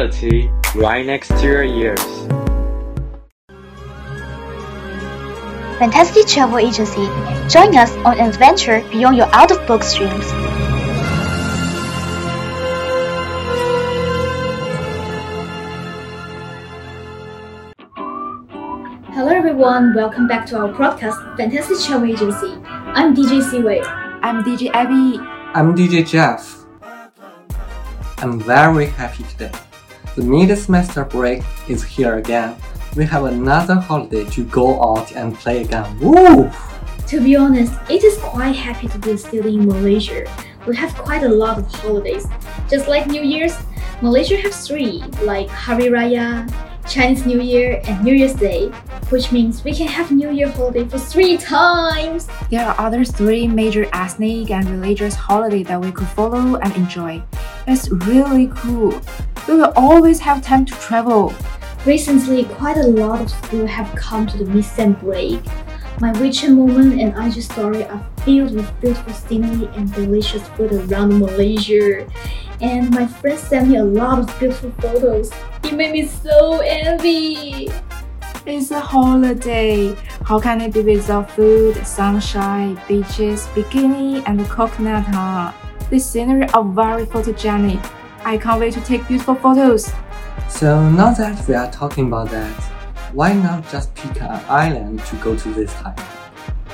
reality right next to your ears. Fantastic Travel Agency. Join us on an adventure beyond your out of book dreams. Hello everyone, welcome back to our podcast, Fantastic Travel Agency. I'm DJ Siwei. I'm DJ Abby. I'm DJ Jeff. I'm very happy today. The mid-semester break is here again. We have another holiday to go out and play again. Woo! To be honest, it is quite happy to be still in Malaysia. We have quite a lot of holidays. Just like New Year's, Malaysia has three, like Hari Raya, Chinese New Year, and New Year's Day, which means we can have New Year holiday for three times. There are other three major ethnic and religious holidays that we could follow and enjoy. It's really cool. We will always have time to travel. Recently, quite a lot of schools have come to the mid-sem break. My WeChat moment and IG story are filled with beautiful scenery and delicious food around Malaysia. And my friends sent me a lot of beautiful photos. It made me so envy. It's a holiday. How can it be without food, sunshine, beaches, bikini, and coconut, huh? The scenery are very photogenic. I can't wait to take beautiful photos. So now that we are talking about that, why not just pick an island to go to this time?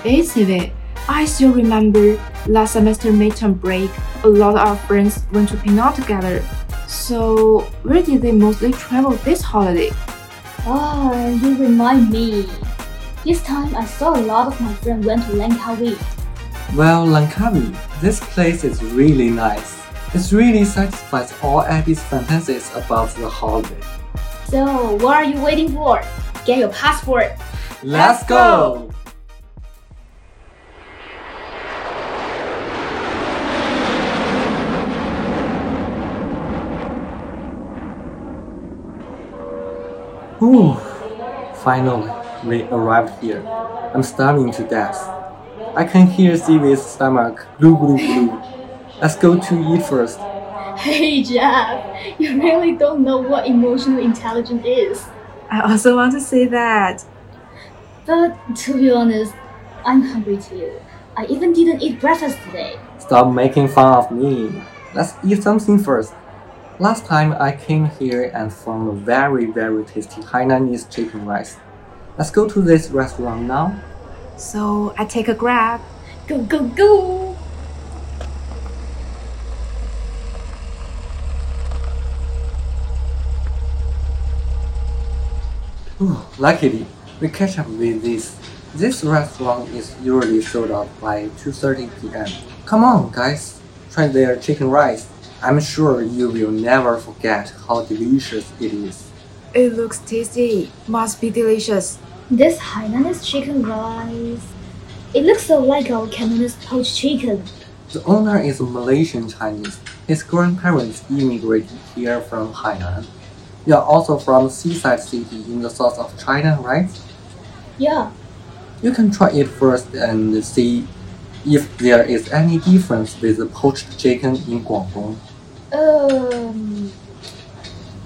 Basically, I still remember last semester midterm break, a lot of friends went to Penang together. So, where did they mostly travel this holiday? Ah, you remind me. This time I saw a lot of my friends went to Langkawi. Well, Langkawi, this place is really nice. It really satisfies all Abby's fantasies about the holiday. So, what are you waiting for? Get your passport. Let's go! Whew. Finally, we arrived here. I'm starving to death. I can hear Siwei's stomach glue glue glue. Let's go to eat first. Hey Jeff, you really don't know what emotional intelligence is. I also want to say that. But to be honest, I'm hungry too. I even didn't eat breakfast today. Stop making fun of me. Let's eat something first. Last time I came here and found a very very tasty Hainanese chicken rice. Let's go to this restaurant now. So, I take a grab. Go, go, go! Whew, Luckily, we catch up with this. This restaurant is usually sold out by 2.30 p.m. Come on, guys, try their chicken rice. I'm sure you will never forget how delicious it is. It looks tasty. Must be delicious. This Hainanese chicken rice. It looks so like our Cantonese poached chicken. The owner is Malaysian Chinese. His grandparents immigrated here from Hainan. You are also from seaside city in the south of China, right? Yeah, You can try it first and see if there is any difference with the poached chicken in Guangdong. Um.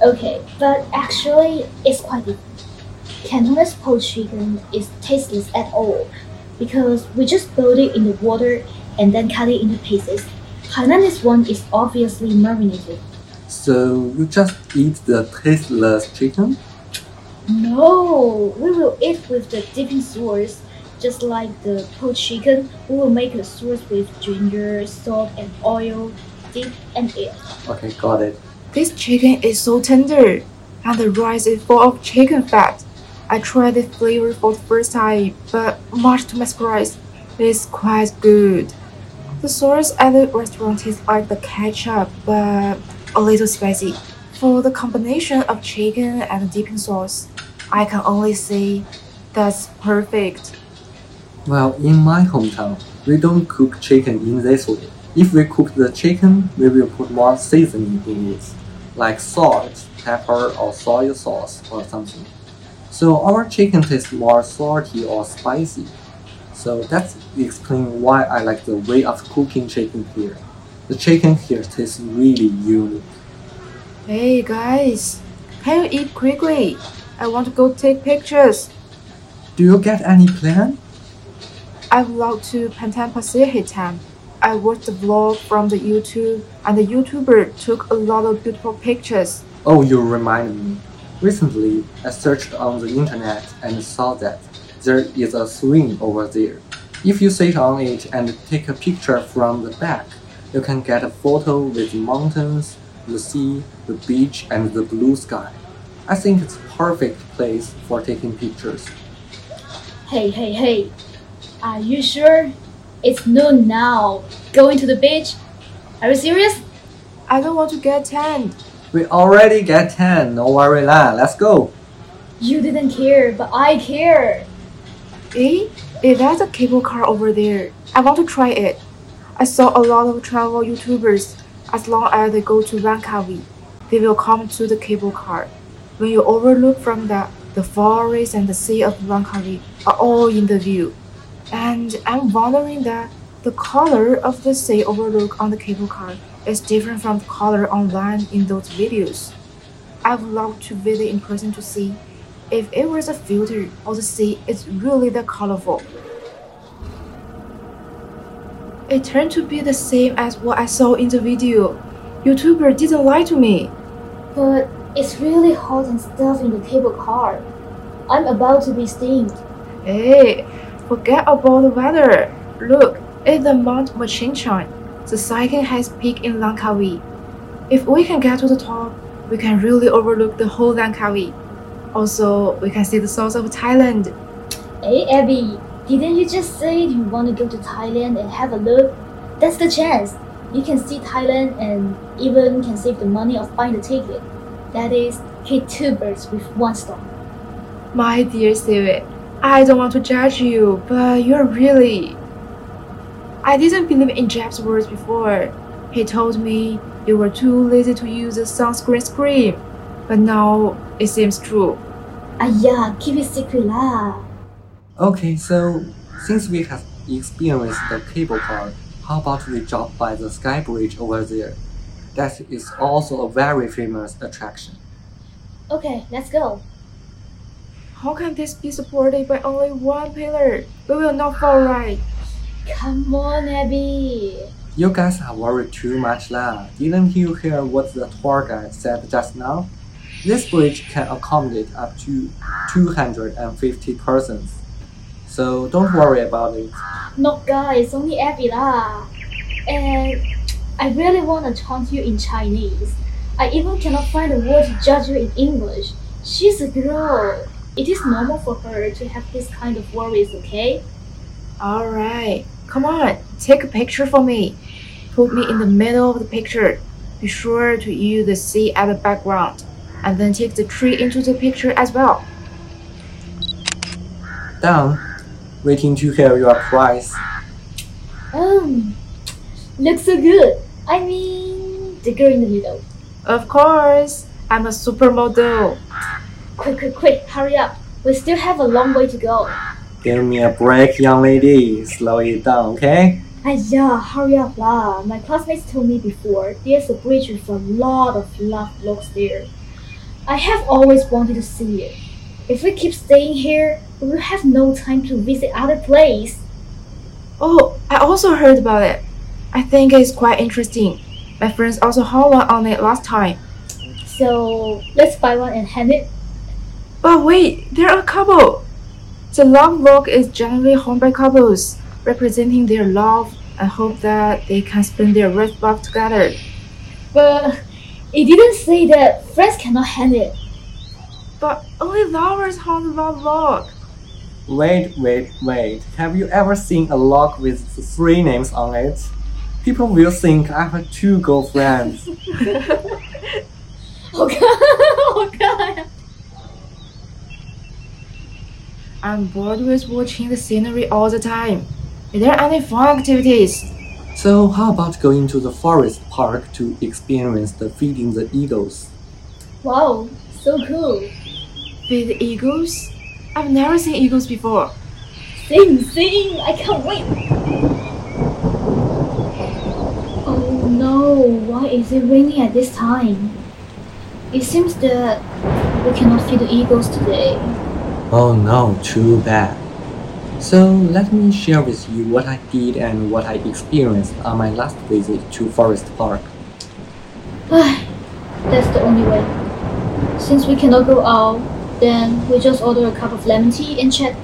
Okay, but actually, it's quite different. Cantonese poached chicken is tasteless at all because we just boil it in the water and then cut it into pieces. Hainanese one is obviously marinated. So you just eat the tasteless chicken? No, we will eat with the dipping sauce. Just like the poached chicken, we will make a sauce with ginger, salt, and oil, dip and eat. Okay, got it. This chicken is so tender, and the rice is full of chicken fat. I tried the flavor for the first time, but much to my surprise, it's quite good. The sauce at the restaurant tastes like the ketchup, but a little spicy. For the combination of chicken and dipping sauce, I can only say that's perfect. Well, in my hometown, we don't cook chicken in this way. If we cook the chicken, we will put more seasoning in it, like salt, pepper, or soy sauce or something. So our chicken tastes more salty or spicy. So that's explain why I like the way of cooking chicken here. The chicken here tastes really unique. Hey guys, can you eat quickly? I want to go take pictures. Do you get any plan? I vlog to Pantai Pasir I watched the vlog from the YouTube and the YouTuber took a lot of beautiful pictures. Oh, you remind me. Recently, I searched on the internet and saw that there is a swing over there. If you sit on it and take a picture from the back, you can get a photo with mountains, the sea, the beach, and the blue sky. I think it's a perfect place for taking pictures. Hey, hey, hey. Are you sure? It's noon now. Going to the beach? Are you serious? I don't want to get tanned. We already get 10, no worry lah, let's go. You didn't care, but I care. Eh? Eh, that's a cable car over there. I want to try it. I saw a lot of travel YouTubers. As long as they go to Langkawi, they will come to the cable car. When you overlook from that, the forest and the sea of Langkawi are all in the view. And I'm wondering that the color of the sea overlook on the cable car is different from the color online in those videos. I would love to visit in person to see if it was a filter or the sea is really that colorful. It turned to be the same as what I saw in the video. YouTuber didn't lie to me. But it's really hot and stuff in the cable car. I'm about to be steamed. Hey, forget about the weather. Look, it's the Mount Machinchang. The second highest peak in Langkawi. If we can get to the top, we can really overlook the whole Langkawi. Also, we can see the south of Thailand. Hey, Abby, didn't you just say you want to go to Thailand and have a look? That's the chance. You can see Thailand and even can save the money of buying the ticket. That is, hit two birds with one stone. My dear Stevie, I don't want to judge you, but you're really. I didn't believe in Jeff's words before. He told me you were too lazy to use a sunscreen cream, but now it seems true. Aya, keep it secret lah. Okay, so since we have experienced the cable car, how about we drop by the sky bridge over there? That is also a very famous attraction. Okay, let's go. How can this be supported by only one pillar? We will not fall ah. right. Come on, Abby. You guys are worried too much lah. Didn't you hear what the tour guide said just now? This bridge can accommodate up to 250 persons. So don't worry about it. No, guys, only Abby lah. And I really want to taunt you in Chinese. I even cannot find a word to judge you in English. She's a girl. It is normal for her to have this kind of worries, okay? Alright, come on, take a picture for me. Put me in the middle of the picture. Be sure to use the sea as a background, and then take the tree into the picture as well. Done. Waiting to hear your prize. Um, looks so good. I mean, the girl in the middle. Of course, I'm a supermodel. Quick, quick, quick, hurry up. We still have a long way to go. Give me a break, young lady. Slow it down, okay? Aya, hurry up lah. My classmates told me before there's a bridge with a lot of love looks there. I have always wanted to see it. If we keep staying here, we will have no time to visit other place. Oh, I also heard about it. I think it's quite interesting. My friends also had one on it last time. So let's buy one and hand it. But wait, they're a couple. The love log is generally home by couples, representing their love and hope that they can spend their rest life together. But it didn't say that friends cannot hand it. But only lovers have the love log. Wait, wait, wait. Have you ever seen a log with three names on it? People will think I have two girlfriends. Oh god, oh god. I'm bored with watching the scenery all the time. Is there any fun activities? so how about going to the forest park to experience the feeding the eagles? Wow, so cool. Feed the eagles? I've never seen eagles before. Sing, sing, I can't wait. Oh no, why is it raining at this time? It seems that we cannot feed the eagles today. Oh no, too bad. So let me share with you what I did and what I experienced on my last visit to Forest Park. That's the only way. Since we cannot go out, then we just order a cup of lemon tea and chat.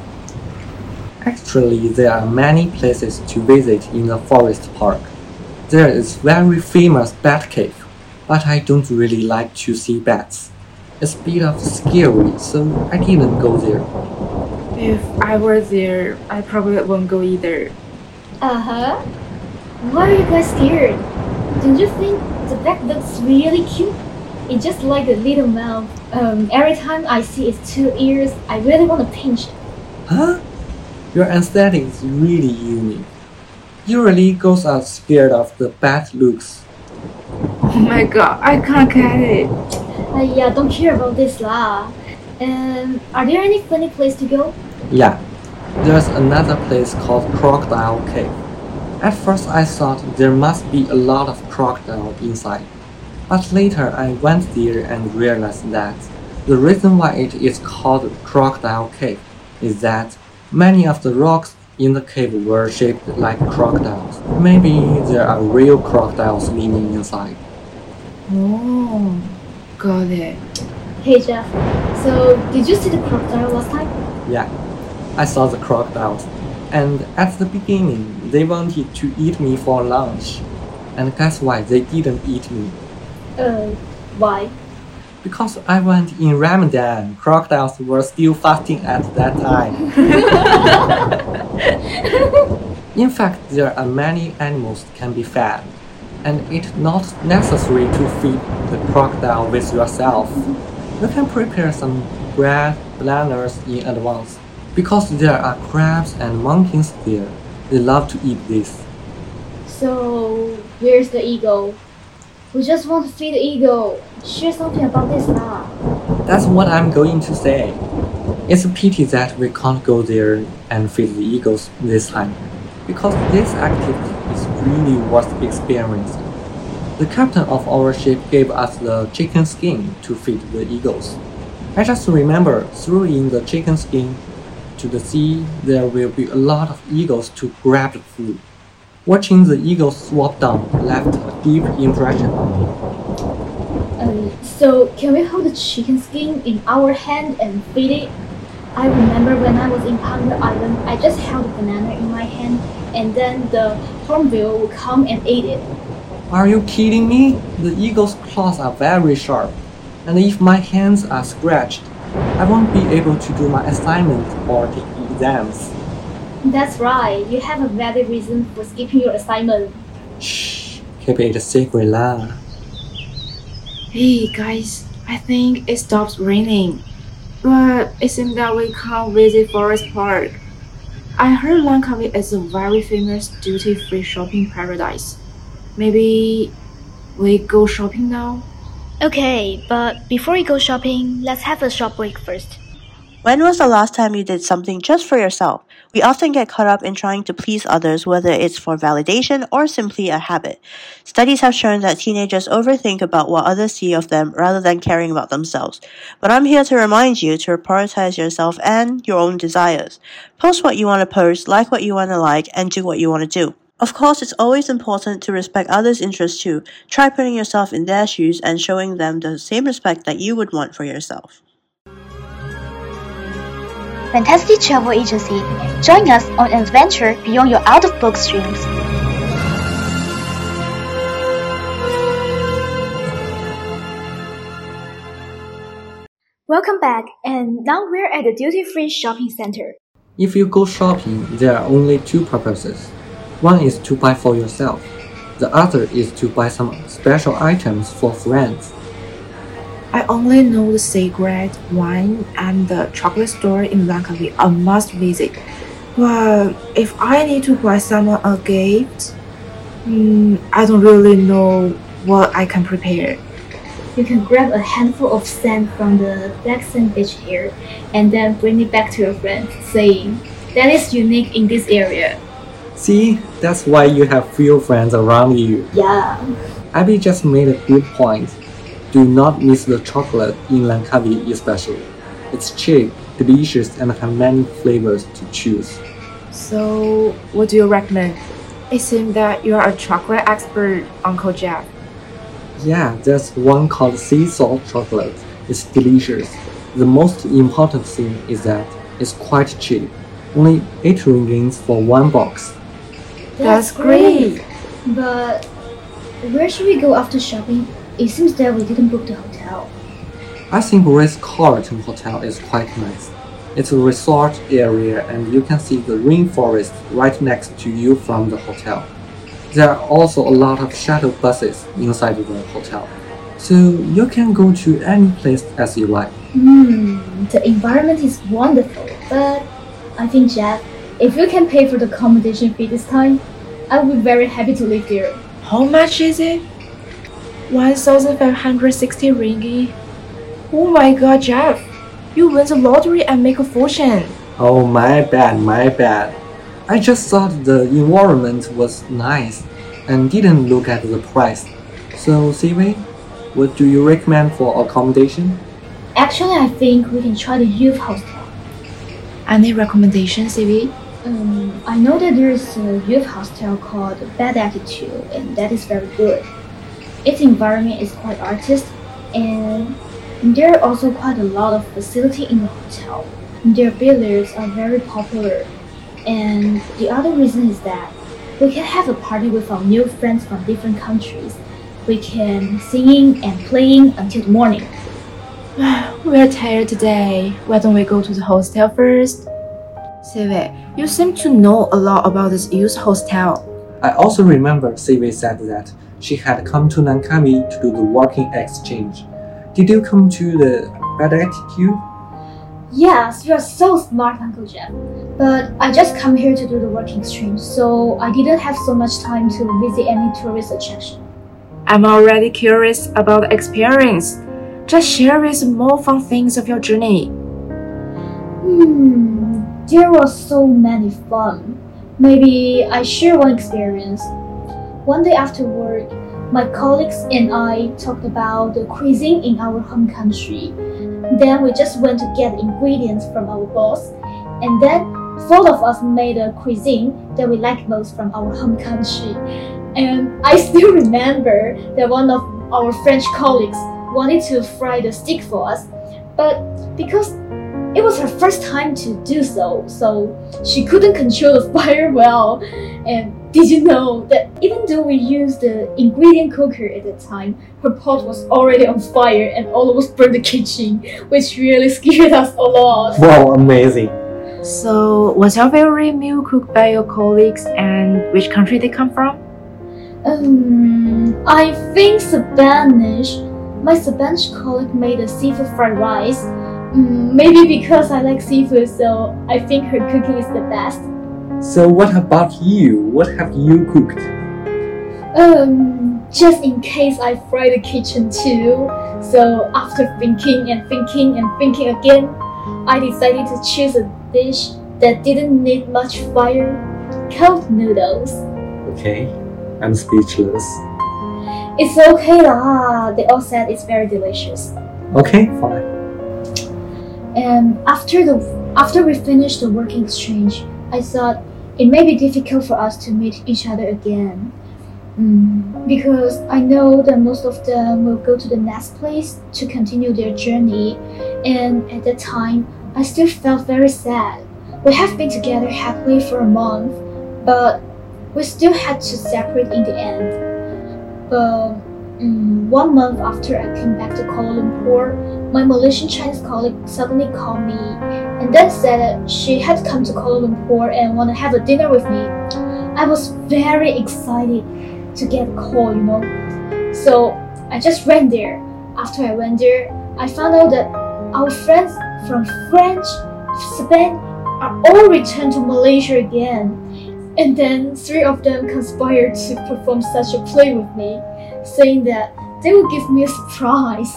Actually, there are many places to visit in the Forest Park. There is very famous bat cave, but I don't really like to see bats. It's a bit of scary, so I didn't go there. If I were there, I probably won't go either. Uh huh. Why are you guys scared? Don't you think the bat looks really cute? It's just like a little mouth. Um, every time I see its two ears, I really want to pinch it. Huh? Your aesthetic is really unique. Usually, girls are scared of the bat looks. Oh my god, I can't get it. Uh, yeah, don't care about this lah. Um, are there any funny place to go? Yeah, there's another place called Crocodile Cave. At first, I thought there must be a lot of crocodile inside, but later I went there and realized that the reason why it is called Crocodile Cave is that many of the rocks in the cave were shaped like crocodiles. Maybe there are real crocodiles living inside. Oh, got it. Hey Jeff, so did you see the crocodile last time? Yeah, I saw the crocodiles, and at the beginning they wanted to eat me for lunch. And guess why they didn't eat me? Uh, why? Because I went in Ramadan, crocodiles were still fasting at that time. in fact, there are many animals can be fed, and it's not necessary to feed the crocodile with yourself. You can prepare some bread, bananas in advance. Because there are crabs and monkeys there, they love to eat this. So, where's the eagle? We just want to feed the eagle. Share something about this lah. That's what I'm going to say. It's a pity that we can't go there and feed the eagles this time, because this activity is really worth experiencing. The captain of our ship gave us the chicken skin to feed the eagles. I just remember throwing the chicken skin to the sea, there will be a lot of eagles to grab the food. Watching the eagles swap down left a deep impression on me. Um, so, can we hold the chicken skin in our hand and feed it? I remember when I was in Panda Island, I just held a banana in my hand and then the hornbill would come and eat it. Are you kidding me? The eagle's claws are very sharp, and if my hands are scratched, I won't be able to do my assignment or take exams. That's right, you have a valid reason for skipping your assignment. Shh, keep it a secret lah. Hey guys, I think it stops raining. But it seems that we can't visit Forest Park. I heard Langkawi is a very famous duty-free shopping paradise. Maybe we go shopping now? Okay, but before we go shopping, let's have a shop break first. When was the last time you did something just for yourself? We often get caught up in trying to please others, whether it's for validation or simply a habit. Studies have shown that teenagers overthink about what others see of them rather than caring about themselves. But I'm here to remind you to prioritize yourself and your own desires. Post what you want to post, like what you want to like, and do what you want to do. Of course, it's always important to respect others' interests too. Try putting yourself in their shoes and showing them the same respect that you would want for yourself. Fantastic Travel Agency. Join us on an adventure beyond your out of book dreams. Welcome back, and now we're at the duty free shopping center. If you go shopping, there are only two purposes. One is to buy for yourself. The other is to buy some special items for friends. I only know the cigarette, wine, and the chocolate store in Langkawi a must visit. But if I need to buy someone a gift, hmm, I don't really know what I can prepare. You can grab a handful of sand from the black sand beach here and then bring it back to your friend, saying, That is unique in this area. See, that's why you have few friends around you. Yeah. Abby just made a good point. Do not miss the chocolate in Langkawi especially. It's cheap, delicious, and have many flavors to choose. So, what do you recommend? It seems that you are a chocolate expert, Uncle Jack. Yeah, there's one called sea salt chocolate. It's delicious. The most important thing is that it's quite cheap. Only 8 ringgits for one box. That's great. But where should we go after shopping? It seems that we didn't book the hotel. I think Ritz Carlton Hotel is quite nice. It's a resort area and you can see the rainforest right next to you from the hotel. There are also a lot of shuttle buses inside the hotel. So you can go to any place as you like. Hmm, the environment is wonderful, but I think Jeff, if you can pay for the accommodation fee this time, I would be very happy to live there. How much is it? 1,560 ringgit. Oh my god, Jeff. You win the lottery and make a fortune. Oh my bad, my bad. I just thought the environment was nice and didn't look at the price. So Siwei, what do you recommend for accommodation? Actually, I think we can try the youth hostel. Any recommendations, Siwei? Um, I know that there's a youth hostel called Bed Attitude, and that is very good. Its environment is quite artistic, and there are also quite a lot of facility in the hotel. Their billiards are very popular, and the other reason is that we can have a party with our new friends from different countries. We can singing and playing until the morning. We're tired today. Why don't we go to the hostel first? Siwei, you seem to know a lot about this youth hostel. I also remember Siwei said that she had come to Langkawi to do the working exchange. Did you come to the bad attitude? Yes, you are so smart, Uncle Jeff. But I just come here to do the working exchange, so I didn't have so much time to visit any tourist attraction. I'm already curious about the experience. Just share with more fun things of your journey. Hmm, there were so many fun. Maybe I share one experience. One day after work, my colleagues and I talked about the cuisine in our home country. Then we just went to get ingredients from our boss, and then four of us made a cuisine that we like most from our home country. And I still remember that one of our French colleagues wanted to fry the steak for us, but because it was her first time to do so, so she couldn't control the fire well. And did you know that even though we used the ingredient cooker at the time, her pot was already on fire and almost burned the kitchen, which really scared us a lot. Wow, amazing. So, what's your favorite meal cooked by your colleagues and which country they come from? Um, I think Spanish. My Spanish colleague made a seafood fried rice. Mm, maybe because I like seafood, so I think her cooking is the best. So what about you? What have you cooked? Um, just in case I fry the kitchen too. So after thinking and thinking and thinking again, I decided to choose a dish that didn't need much fire. Cold noodles. Okay, I'm speechless. It's okay lah. They all said it's very delicious. Okay, fine. And after the after we finished the working exchange, I thought it may be difficult for us to meet each other again. Mm, because I know that most of them will go to the next place to continue their journey, and at that time, I still felt very sad. We have been together happily for a month, but we still had to separate in the end. But mm, one month after I came back to Kuala Lumpur, my Malaysian Chinese colleague suddenly called me and then said that she had come to Kuala Lumpur and want to have a dinner with me. I was very excited to get a call, you know. So I just went there. After I went there, I found out that our friends from French, Spain are all returned to Malaysia again. And then three of them conspired to perform such a play with me, saying that they would give me a surprise.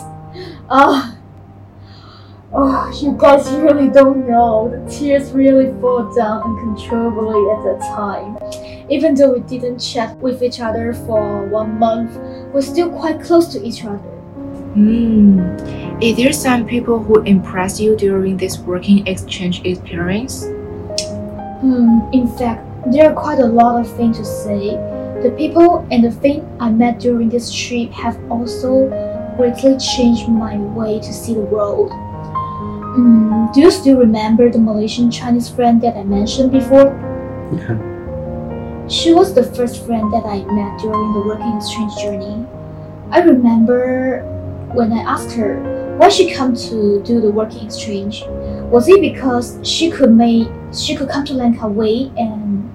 Ah, you guys really don't know. The tears really fall down uncontrollably at that time. Even though we didn't chat with each other for one month, we're still quite close to each other. Hmm. Is there some people who impressed you during this working exchange experience? Hmm, in fact, there are quite a lot of things to say. The people and the things I met during this trip have also greatly changed my way to see the world. Hmm, do you still remember the Malaysian Chinese friend that I mentioned before? Yeah. She was the first friend that I met during the working exchange journey. I remember when I asked her why she come to do the working exchange. Was it because she could make she could come to Langkawi and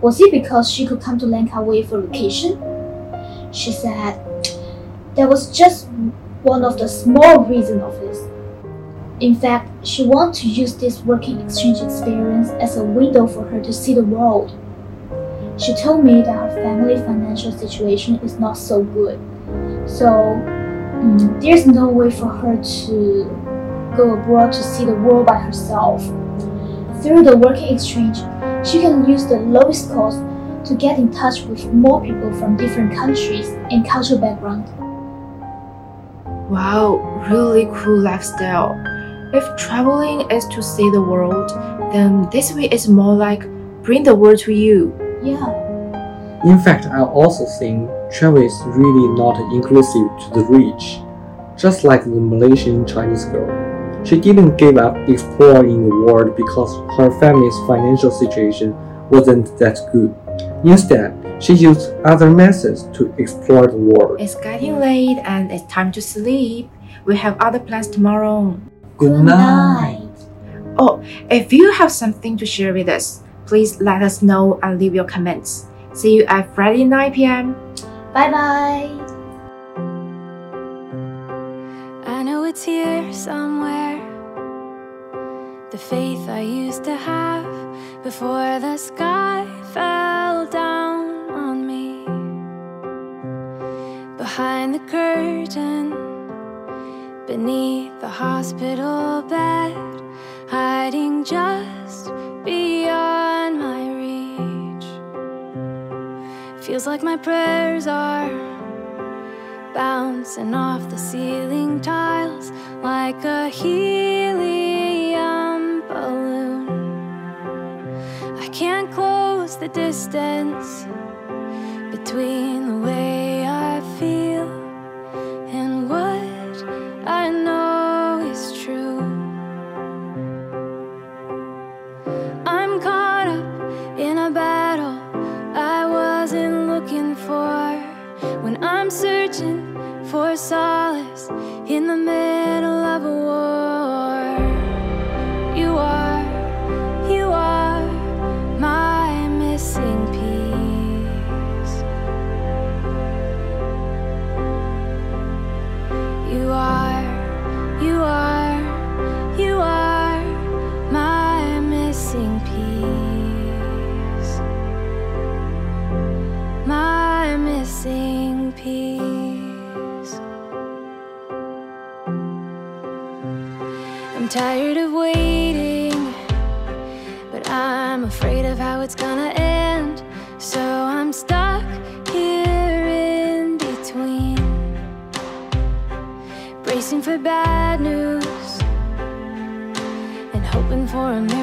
was it because she could come to Langkawi for vacation? She said that was just one of the small reasons of this. In fact, she wanted to use this working exchange experience as a window for her to see the world. She told me that her family financial situation is not so good. So mm, there's no way for her to go abroad to see the world by herself. Through the working exchange, she can use the lowest cost to get in touch with more people from different countries and cultural background. Wow, really cool lifestyle. If traveling is to see the world, then this way is more like bring the world to you. Yeah. In fact, I also think travel is really not inclusive to the rich. Just like the Malaysian Chinese girl, she didn't give up exploring the world because her family's financial situation wasn't that good. Instead, she used other methods to explore the world. It's getting late and it's time to sleep. We have other plans tomorrow. Good night. Oh, if you have something to share with us, please let us know and leave your comments. See you at Friday 9 p.m. Bye bye. I know it's here somewhere. The faith I used to have before the sky fell down on me. Behind the curtain, beneath the hospital bed, hiding just beyond my reach. Feels like my prayers are bouncing off the ceiling tiles like a helium balloon. I can't close the distance between the way piece. I'm tired of waiting, but I'm afraid of how it's gonna end. So I'm stuck here in between, bracing for bad news and hoping for a miracle.